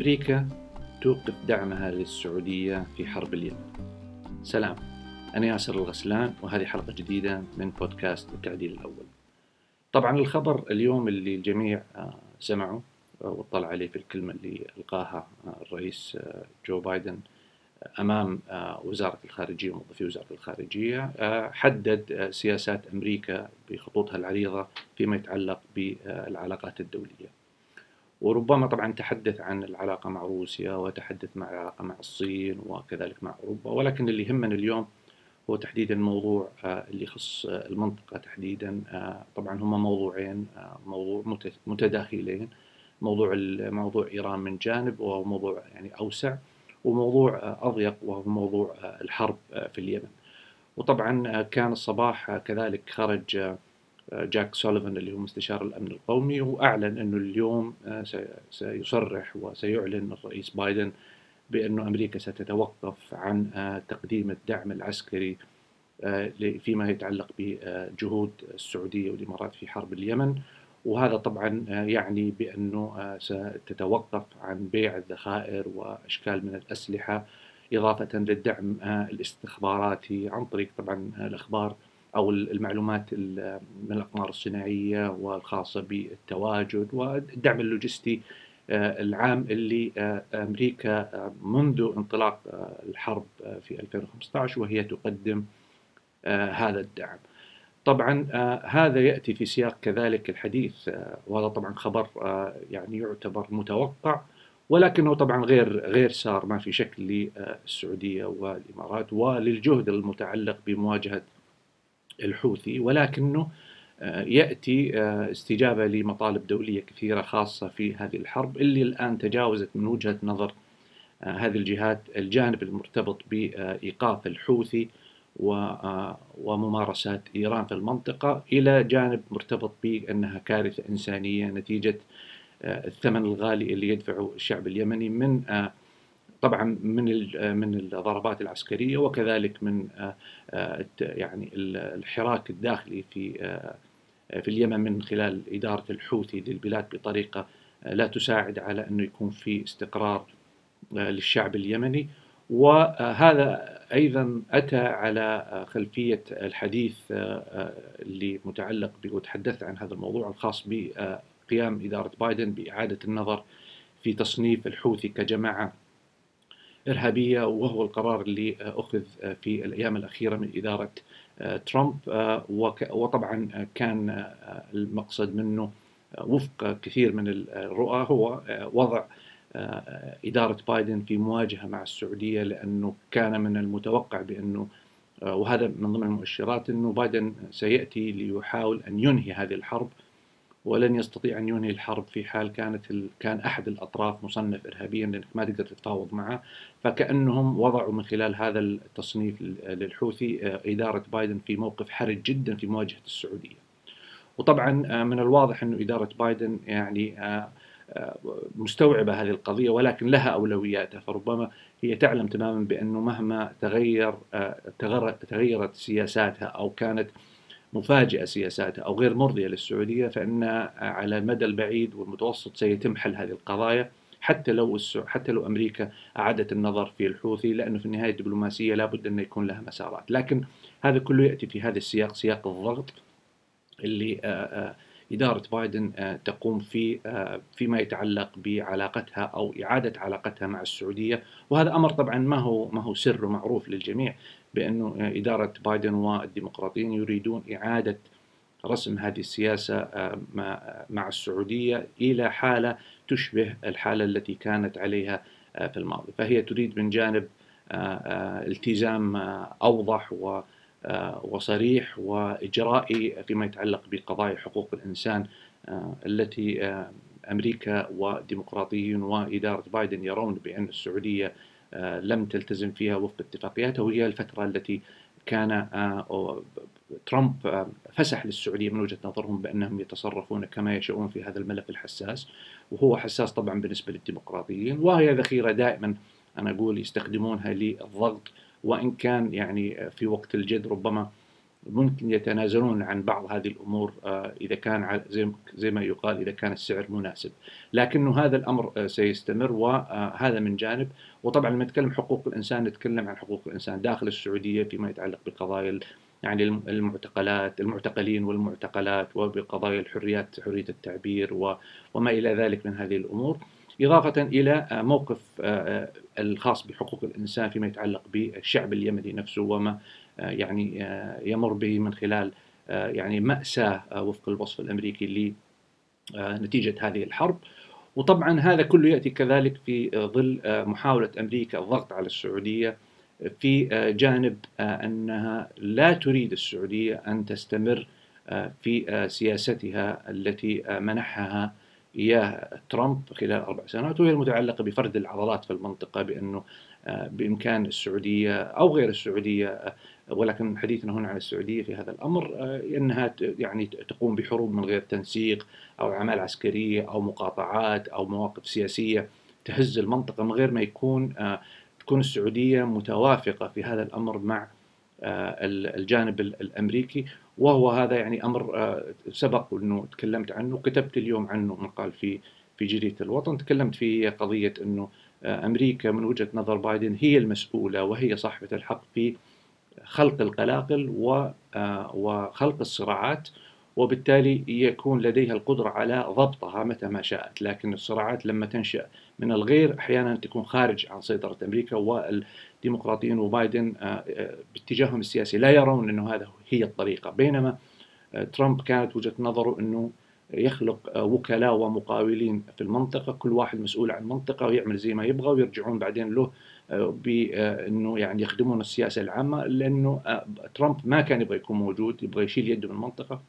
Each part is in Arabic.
أمريكا توقف دعمها للسعودية في حرب اليمن. سلام. أنا ياسر الغسلان وهذه حلقة جديدة من بودكاست التعديل الأول. طبعا الخبر اليوم اللي الجميع آه، سمعوا آه، واطلع عليه في الكلمة اللي ألقاها آه، الرئيس جو بايدن أمام وزارة الخارجية وموظفي وزارة الخارجية حدد سياسات أمريكا بخطوطها العريضة فيما يتعلق بالعلاقات الدولية. وربما طبعا تحدث عن العلاقة مع روسيا وتحدث مع العلاقة مع الصين وكذلك مع أوروبا ولكن اللي يهمنا اليوم هو تحديدا الموضوع آه، اللي يخص المنطقة تحديدا آه، طبعا هما موضوعين آه، موضوع متداخلين موضوع موضوع إيران من جانب وهو موضوع يعني أوسع وموضوع أضيق وهو موضوع الحرب في اليمن. وطبعا كان الصباح كذلك خرج جاك سوليفان اللي هو مستشار الأمن القومي وأعلن أنه اليوم آه، سيصرح وسيعلن الرئيس بايدن بأنه أمريكا ستتوقف عن آه، تقديم الدعم العسكري آه، فيما يتعلق بجهود السعودية والإمارات في حرب اليمن. وهذا طبعا يعني بأنه ستتوقف عن بيع الذخائر وأشكال من الأسلحة إضافة للدعم الاستخباراتي عن طريق طبعا الأخبار أو المعلومات من الأقمار الصناعية والخاصة بالتواجد والدعم اللوجستي آه، العام اللي آه، أمريكا آه، منذ انطلاق الحرب في 2015 وهي تقدم هذا الدعم. طبعا هذا يأتي في سياق كذلك الحديث وهذا طبعا خبر يعني يعتبر متوقع ولكنه طبعا غير غير سار ما في شك للسعودية والإمارات وللجهد المتعلق بمواجهة الحوثي ولكنه آه، يأتي آه، استجابة لمطالب دولية كثيرة خاصة في هذه الحرب اللي الآن تجاوزت من وجهة نظر آه، هذه الجهات الجانب المرتبط بإيقاف الحوثي وممارسات إيران في المنطقة إلى جانب مرتبط بأنها كارثة إنسانية نتيجة الثمن الغالي اللي يدفعه الشعب اليمني من طبعا من من الضربات العسكرية وكذلك من آه، آه، يعني الحراك الداخلي في آه، في اليمن من خلال إدارة الحوثي للبلاد بطريقة لا تساعد على أنه يكون في استقرار للشعب اليمني. وهذا أيضا أتى على خلفية الحديث اللي متعلق وتحدثت عن هذا الموضوع الخاص بقيام إدارة بايدن بإعادة النظر في تصنيف الحوثي كجماعة إرهابية وهو القرار اللي أخذ في الأيام الأخيرة من إدارة ترامب وطبعا كان المقصد منه وفق كثير من الرؤى هو وضع إدارة بايدن في مواجهة مع السعودية لأنه كان من المتوقع بأنه وهذا من ضمن المؤشرات أنه بايدن سيأتي ليحاول أن ينهي هذه الحرب ولن يستطيع أن ينهي الحرب في حال كانت ال... كان أحد الأطراف مصنف إرهابيا لأنك ما تقدر تتفاوض معه. فكأنهم وضعوا من خلال هذا التصنيف للحوثي آه، إدارة بايدن في موقف حرج جدا في مواجهة السعودية. وطبعا آه، من الواضح أن إدارة بايدن يعني آه، مستوعبة هذه القضية ولكن لها أولوياتها. فربما هي تعلم تماما بأنه مهما تغير تغيرت سياساتها أو كانت مفاجئة سياساتها أو غير مرضية للسعودية فإن على المدى البعيد والمتوسط سيتم حل هذه القضايا حتى لو حتى لو أمريكا أعادت النظر في الحوثي لأنه في النهاية الدبلوماسية لابد أن يكون لها مسارات، لكن هذا كله يأتي في هذا السياق سياق الضغط اللي إدارة بايدن تقوم فيه فيما يتعلق بعلاقتها أو إعادة علاقتها مع السعودية، وهذا أمر طبعا ما هو ما هو سر ومعروف للجميع بأنه إدارة بايدن والديمقراطيين يريدون إعادة رسم هذه السياسة آه، مع السعودية إلى حالة تشبه الحالة التي كانت عليها آه، في الماضي. فهي تريد من جانب آه، التزام أوضح وصريح وإجرائي فيما يتعلق بقضايا حقوق الإنسان التي أمريكا وديمقراطيين وإدارة بايدن يرون بأن السعودية آه، لم تلتزم فيها وفق اتفاقياتها وهي الفترة التي كان آه، ترامب آه، فسح للسعودية من وجهة نظرهم بأنهم يتصرفون كما يشاءون في هذا الملف الحساس. وهو حساس طبعا بالنسبة للديمقراطيين. وهي ذخيرة دائما أنا أقول يستخدمونها للضغط وإن كان يعني في وقت الجد ربما ممكن يتنازلون عن بعض هذه الأمور إذا كان زي ما يقال إذا كان السعر مناسب، لكنه هذا الأمر سيستمر وهذا من جانب وطبعا لما نتكلم حقوق الإنسان نتكلم عن حقوق الإنسان داخل السعودية فيما يتعلق بقضايا يعني المعتقلات المعتقلين والمعتقلات وبقضايا الحريات حرية التعبير وما إلى ذلك من هذه الأمور. إضافة إلى موقف الخاص بحقوق الإنسان فيما يتعلق بالشعب اليمني نفسه وما يعني يمر به من خلال يعني مأساة وفق الوصف الأمريكي لنتيجة هذه الحرب. وطبعا هذا كله يأتي كذلك في ظل محاولة أمريكا الضغط على السعودية في جانب أنها لا تريد السعودية أن تستمر في سياستها التي منحها إياه ترامب خلال أربع سنوات وهي المتعلقة بفرد العضلات في المنطقة بأنه بإمكان السعودية أو غير السعودية ولكن حديثنا هنا عن السعودية في هذا الأمر أنها يعني تقوم بحروب من غير تنسيق أو أعمال عسكرية أو مقاطعات أو مواقف سياسية تهز المنطقة من غير ما يكون تكون السعودية متوافقة في هذا الأمر مع الجانب الأمريكي وهو هذا يعني أمر سبق إنه تكلمت عنه كتبت اليوم عنه مقال في في جريدة الوطن. تكلمت في قضية إنه أمريكا من وجهة نظر بايدن هي المسؤولة وهي صاحبة الحق في خلق القلاقل وخلق الصراعات وبالتالي يكون لديها القدرة على ضبطها متى ما شاءت. لكن الصراعات لما تنشأ من الغير أحيانا تكون خارج عن سيطرة أمريكا والديمقراطيين وبايدن باتجاههم السياسي. لا يرون أنه هذا هي الطريقة. بينما ترامب كانت وجهة نظره أنه يخلق وكلاء ومقاولين في المنطقة كل واحد مسؤول عن منطقة ويعمل زي ما يبغى ويرجعون بعدين له بانه يعني يخدمون السياسة العامة لأنه ترامب ما كان يبغى يكون موجود يبغى يشيل يده من المنطقة.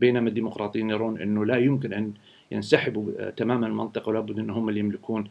بينما الديمقراطيين يرون أنه لا يمكن أن ينسحبوا تماما المنطقة ولابد ان هم اللي يملكون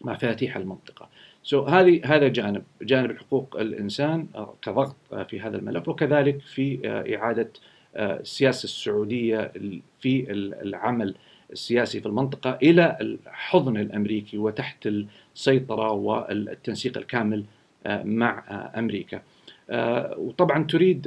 مفاتيح المنطقة. سو so هذه هذا جانب جانب حقوق الإنسان كضغط في هذا الملف وكذلك في إعادة السياسة السعودية في العمل السياسي في المنطقة إلى الحضن الأمريكي وتحت السيطرة والتنسيق الكامل مع أمريكا. وطبعا تريد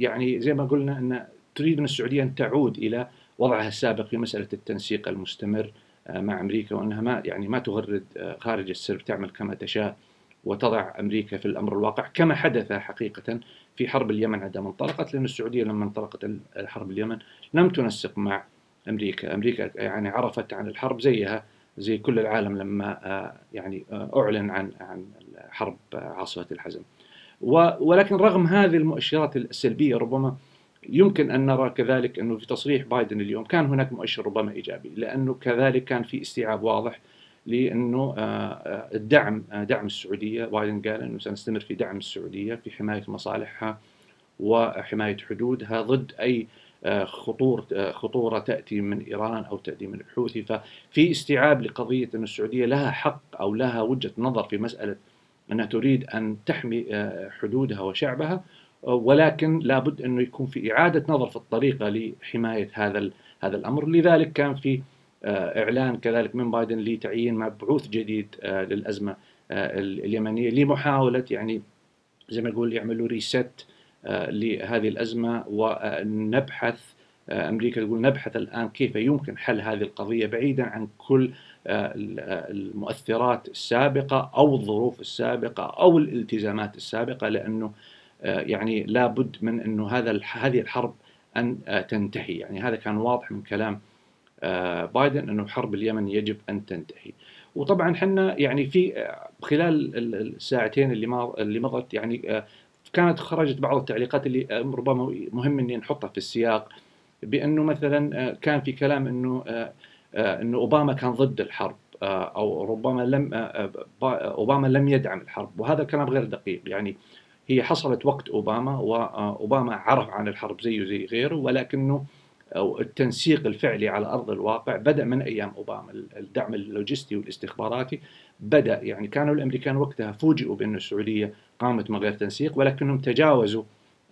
يعني زي ما قلنا أن تريد من السعودية أن تعود إلى وضعها السابق في مسألة التنسيق المستمر مع أمريكا وأنها ما يعني ما تغرد خارج السرب تعمل كما تشاء وتضع أمريكا في الأمر الواقع كما حدث حقيقة في حرب اليمن عندما انطلقت لأن السعودية لما انطلقت حرب اليمن لم تنسق مع أمريكا، أمريكا يعني عرفت عن الحرب زيها زي كل العالم لما يعني أعلن عن عن حرب عاصفة الحزم. ولكن رغم هذه المؤشرات السلبية ربما يمكن أن نرى كذلك أنه في تصريح بايدن اليوم كان هناك مؤشر ربما إيجابي لأنه كذلك كان في استيعاب واضح لأنه الدعم دعم السعودية بايدن قال أنه سنستمر في دعم السعودية في حماية مصالحها وحماية حدودها ضد أي خطور خطورة تأتي من إيران أو تأتي من الحوثي. ففي استيعاب لقضية أن السعودية لها حق أو لها وجهة نظر في مسألة أنها تريد أن تحمي حدودها وشعبها ولكن لابد أنه يكون في إعادة نظر في الطريقة لحماية هذا هذا الأمر. لذلك كان في إعلان كذلك من بايدن لتعيين مبعوث جديد للأزمة اليمنية لمحاولة يعني زي ما يقول يعملوا ريست لهذه الأزمة. ونبحث أمريكا تقول نبحث الآن كيف يمكن حل هذه القضية بعيدا عن كل المؤثرات السابقة أو الظروف السابقة أو الالتزامات السابقة لأنه يعني لابد من أنه هذا هذه الحرب أن تنتهي. يعني هذا كان واضح من كلام بايدن أنه حرب اليمن يجب أن تنتهي. وطبعا إحنا يعني في خلال الساعتين اللي اللي مضت يعني كانت خرجت بعض التعليقات اللي ربما مهم أني نحطها في السياق بأنه مثلا كان في كلام أنه أنه أوباما كان ضد الحرب أو ربما لم أوباما لم يدعم الحرب. وهذا كلام غير دقيق. يعني هي حصلت وقت أوباما واوباما عرف عن الحرب زيه زي غيره ولكنه التنسيق الفعلي على أرض الواقع بدأ من أيام أوباما. الدعم اللوجستي والاستخباراتي بدأ يعني كانوا الأمريكان وقتها فوجئوا بأن السعودية قامت من غير تنسيق ولكنهم تجاوزوا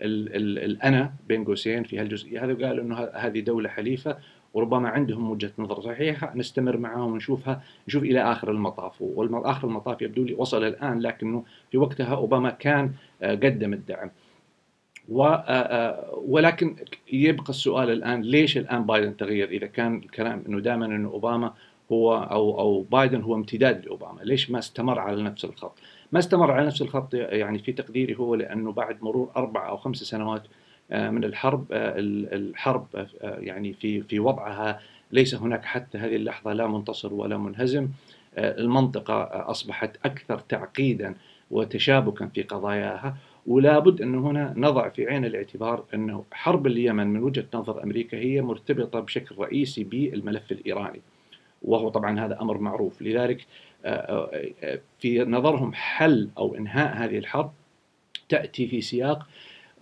ال ال الانا بين قوسين في هالجزئيه هذا وقالوا إنه هذه دولة حليفة وربما عندهم وجهة نظر صحيحة نستمر معهم ونشوفها نشوف إلى آخر المطاف. واخر المطاف يبدو لي وصل الآن لكنه في وقتها أوباما كان قدم الدعم. ولكن يبقى السؤال الآن ليش الآن بايدن تغير؟ إذا كان الكلام إنه دائما إنه أوباما هو أو أو بايدن هو امتداد لأوباما، ليش ما استمر على نفس الخط؟ ما استمر على نفس الخط يعني في تقديري هو لأنه بعد مرور أربع أو خمس سنوات من الحرب الحرب يعني في في وضعها. ليس هناك حتى هذه اللحظة لا منتصر ولا منهزم. المنطقة أصبحت أكثر تعقيدا وتشابكا في قضاياها. ولا بد أن هنا نضع في عين الاعتبار أنه حرب اليمن من وجهة نظر أمريكا هي مرتبطة بشكل رئيسي بالملف الإيراني. وهو طبعا هذا أمر معروف. لذلك في نظرهم حل أو إنهاء هذه الحرب تأتي في سياق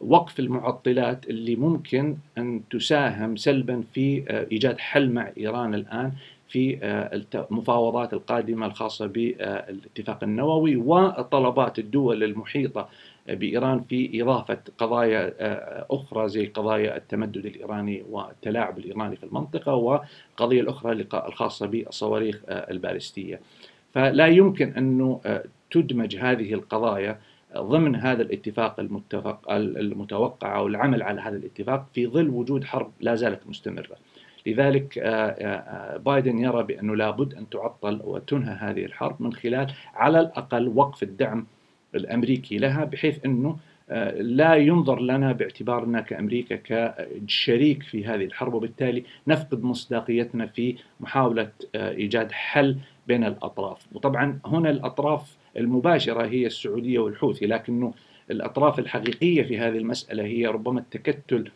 وقف المعطلات اللي ممكن أن تساهم سلبا في إيجاد حل مع إيران الآن في المفاوضات القادمة الخاصة بالاتفاق النووي وطلبات الدول المحيطة بإيران في إضافة قضايا أخرى زي قضايا التمدد الإيراني والتلاعب الإيراني في المنطقة وقضية الأخرى الخاصة بالصواريخ البالستية. فلا يمكن أنه تدمج هذه القضايا ضمن هذا الاتفاق المتفق المتوقع أو العمل على هذا الاتفاق في ظل وجود حرب لا زالت مستمرة. لذلك بايدن يرى بأنه لابد أن تعطل وتنهى هذه الحرب من خلال على الأقل وقف الدعم الأمريكي لها بحيث أنه لا ينظر لنا باعتبارنا كأمريكا كشريك في هذه الحرب وبالتالي نفقد مصداقيتنا في محاولة إيجاد حل بين الأطراف، وطبعا هنا الأطراف المباشرة هي السعودية والحوثي لكنه الأطراف الحقيقية في هذه المسألة هي ربما التكتل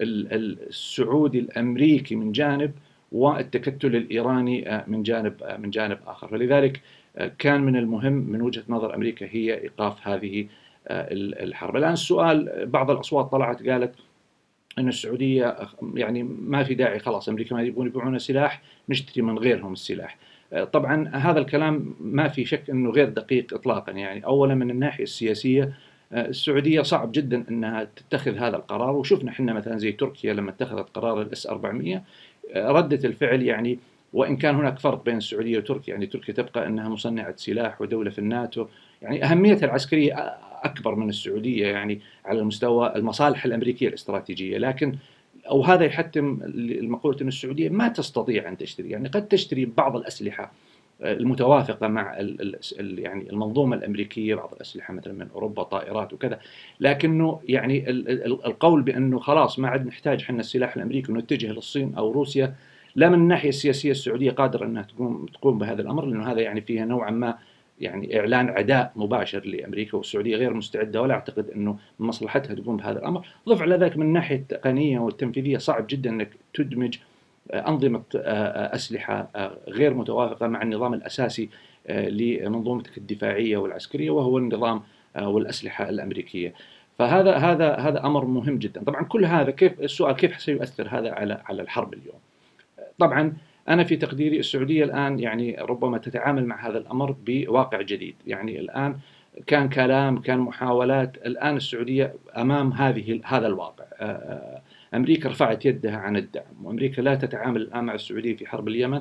السعودي الأمريكي من جانب والتكتل الإيراني من جانب من جانب آخر، فلذلك كان من المهم من وجهة نظر أمريكا هي إيقاف هذه الحرب. الآن السؤال بعض الأصوات طلعت قالت إن السعودية يعني ما في داعي خلاص أمريكا ما يبغون يبيعون سلاح نشتري من غيرهم السلاح. طبعا هذا الكلام ما في شك إنه غير دقيق اطلاقا. يعني اولا من الناحية السياسية السعودية صعب جدا إنها تتخذ هذا القرار. وشفنا إحنا مثلا زي تركيا لما اتخذت قرار الإس 400 ردة الفعل يعني وإن كان هناك فرق بين السعودية وتركيا يعني تركيا تبقى إنها مصنعة سلاح ودولة في الناتو. يعني أهميتها العسكرية أكبر من السعودية يعني على المستوى المصالح الأمريكية الاستراتيجية. لكن أو هذا يحتم المقولة إن السعودية ما تستطيع أن تشتري يعني قد تشتري بعض الأسلحة المتوافقة مع يعني المنظومة الأمريكية بعض الأسلحة مثلا من أوروبا طائرات وكذا. لكنه يعني القول بأنه خلاص ما عاد نحتاج إحنا السلاح الأمريكي ونتجه للصين أو روسيا لا من الناحية السياسية السعودية قادرة إنها تقوم تقوم بهذا الأمر لأنه هذا يعني فيها نوعا ما يعني إعلان عداء مباشر لأمريكا والسعودية غير مستعدة ولا أعتقد إنه مصلحتها تقوم بهذا الأمر، ضف على ذلك من الناحيه التقنيه والتنفيذية صعب جدا إنك تدمج أنظمة أسلحة غير متوافقة مع النظام الأساسي لمنظومتك الدفاعية والعسكرية وهو النظام والأسلحة الأمريكية. فهذا هذا هذا أمر مهم جدا، طبعا كل هذا كيف السؤال كيف سيؤثر هذا على على الحرب اليوم؟ طبعا أنا في تقديري السعودية الآن يعني ربما تتعامل مع هذا الأمر بواقع جديد، يعني الآن كان كلام كان محاولات. الآن السعودية أمام هذه هذا الواقع. أمريكا رفعت يدها عن الدعم وأمريكا لا تتعامل الآن مع السعودية في حرب اليمن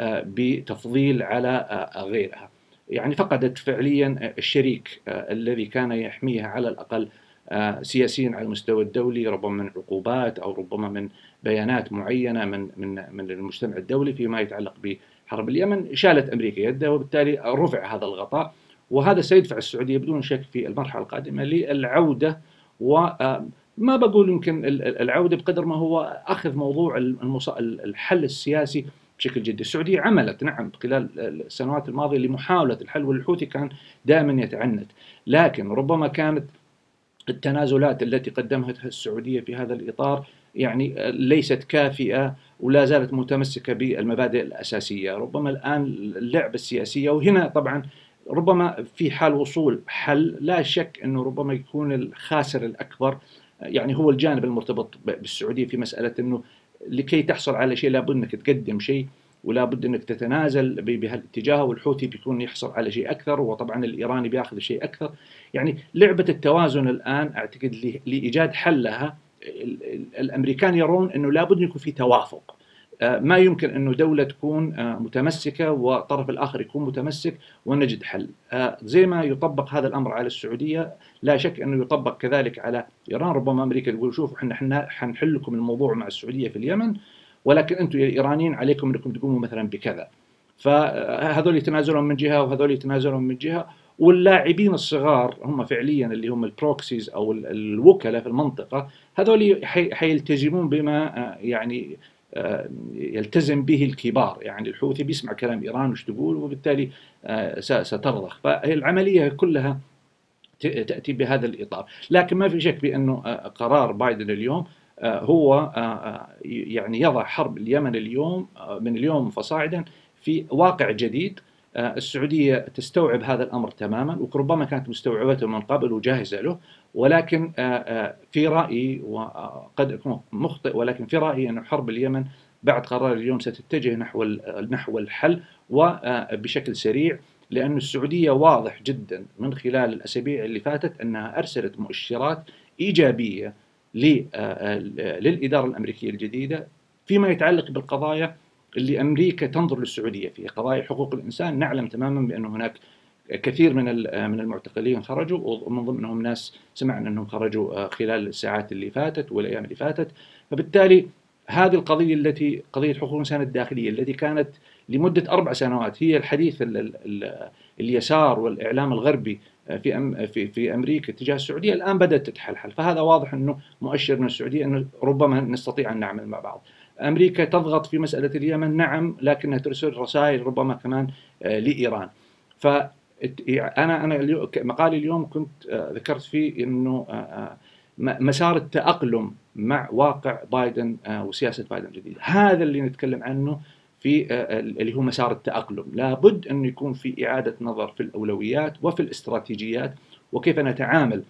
بتفضيل على غيرها. يعني فقدت فعليا الشريك الذي كان يحميها على الأقل سياسيا على المستوى الدولي ربما من عقوبات أو ربما من بيانات معينة من من من المجتمع الدولي فيما يتعلق بحرب اليمن. شالت أمريكا يدها وبالتالي رفع هذا الغطاء. وهذا سيدفع السعودية بدون شك في المرحلة القادمة للعودة. و ما بقول يمكن العودة بقدر ما هو أخذ موضوع الحل السياسي بشكل جدي، السعودية عملت نعم خلال السنوات الماضية لمحاولة الحل والحوثي كان دائما يتعنت، لكن ربما كانت التنازلات التي قدمتها السعودية في هذا الإطار يعني ليست كافئة ولا زالت متمسكة بالمبادئ الأساسية، ربما الآن اللعبه السياسية وهنا طبعا ربما في حال وصول حل لا شك إنه ربما يكون الخاسر الأكبر يعني هو الجانب المرتبط بالسعودية في مسألة إنه لكي تحصل على شيء لابد إنك تقدم شيء ولا بد إنك تتنازل بهالاتجاه والحوثي بيكون يحصل على شيء أكثر وطبعا الإيراني بياخذ شيء أكثر. يعني لعبة التوازن الآن أعتقد لإيجاد حل لها الأمريكان يرون إنه لابد يكون في توافق ما يمكن إنه دولة تكون متمسكة والطرف الآخر يكون متمسك ونجد حل. زي ما يطبق هذا الأمر على السعودية لا شك إنه يطبق كذلك على إيران، ربما أمريكا تقول شوفوا إحنا حنحل لكم الموضوع مع السعودية في اليمن ولكن أنتم الايرانيين عليكم إنكم تقوموا مثلا بكذا. فهذول يتنازلون من جهة وهذول يتنازلون من جهة واللاعبين الصغار هم فعليا اللي هم البروكسيز أو الوكلاء في المنطقة هذول حيلتزمون بما يعني يلتزم به الكبار. يعني الحوثي بيسمع كلام إيران وش تقول وبالتالي سترضخ. فالعملية كلها تأتي بهذا الإطار. لكن ما في شك بأنه قرار بايدن اليوم هو يعني يضع حرب اليمن اليوم من اليوم فصاعدا في واقع جديد السعودية تستوعب هذا الأمر تماما وربما كانت مستوعبته من قبل وجاهزة له ولكن في رأيي وقد أكون مخطئ ولكن في رأيي أن حرب اليمن بعد قرار اليوم ستتجه نحو نحو الحل وبشكل سريع لأن السعودية واضح جدا من خلال الأسابيع اللي فاتت أنها أرسلت مؤشرات إيجابية للإدارة الأمريكية الجديدة فيما يتعلق بالقضايا اللي أمريكا تنظر للسعودية فيها قضايا حقوق الإنسان نعلم تماما بأن هناك كثير من من المعتقلين خرجوا ومن ضمنهم ناس سمعنا أنهم خرجوا خلال الساعات اللي فاتت والأيام اللي فاتت. فبالتالي هذه القضية التي قضية حقوق الإنسان الداخلية التي كانت لمدة أربع سنوات هي الحديث اليسار والإعلام الغربي في في في أمريكا تجاه السعودية الآن بدأت تتحلحل. فهذا واضح أنه مؤشر من السعودية أنه ربما نستطيع أن نعمل مع بعض. أمريكا تضغط في مسألة اليمن نعم لكنها ترسل رسائل ربما كمان لإيران. ف أنا أنا مقالي اليوم كنت ذكرت فيه إنه مسار التأقلم مع واقع بايدن وسياسة بايدن الجديده، هذا اللي نتكلم عنه في اللي هو مسار التأقلم لابد أن يكون في إعادة نظر في الأولويات وفي الاستراتيجيات وكيف نتعامل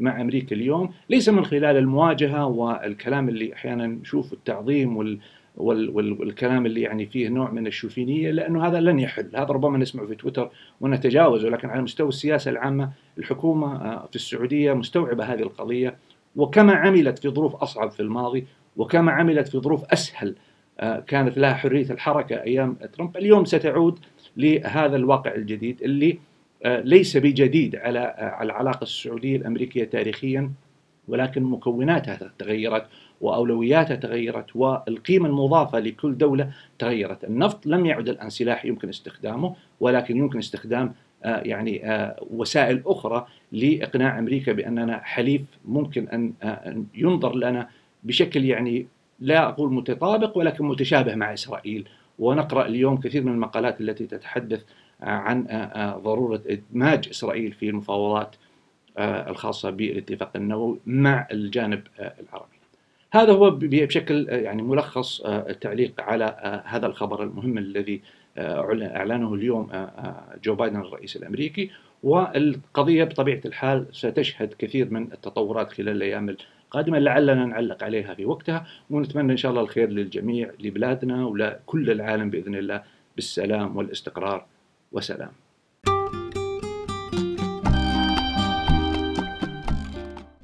مع أمريكا اليوم ليس من خلال المواجهة والكلام اللي أحيانا نشوف التعظيم وال والكلام اللي يعني فيه نوع من الشوفينية لأنه هذا لن يحل هذا ربما نسمعه في تويتر ونتجاوزه لكن على مستوى السياسة العامة الحكومة في السعودية مستوعبة هذه القضية وكما عملت في ظروف أصعب في الماضي وكما عملت في ظروف أسهل كانت لها حرية الحركة أيام ترامب، اليوم ستعود لهذا الواقع الجديد اللي ليس بجديد على العلاقة السعودية الأمريكية تاريخيا ولكن مكوناتها تغيرت وأولوياتها تغيرت والقيمة المضافة لكل دولة تغيرت، النفط لم يعد الآن سلاح يمكن استخدامه ولكن يمكن استخدام يعني وسائل أخرى لإقناع أمريكا بأننا حليف ممكن أن ينظر لنا بشكل يعني لا أقول متطابق ولكن متشابه مع إسرائيل. ونقرأ اليوم كثير من المقالات التي تتحدث عن ضرورة إدماج إسرائيل في المفاوضات الخاصة بالاتفاق النووي مع الجانب العربي. هذا هو بشكل يعني ملخص التعليق على هذا الخبر المهم الذي أعلنه اليوم جو بايدن الرئيس الأمريكي. والقضية بطبيعة الحال ستشهد كثير من التطورات خلال الأيام قادما لعلنا نعلق عليها في وقتها. ونتمنى إن شاء الله الخير للجميع لبلادنا ولكل العالم بإذن الله بالسلام والإستقرار. وسلام.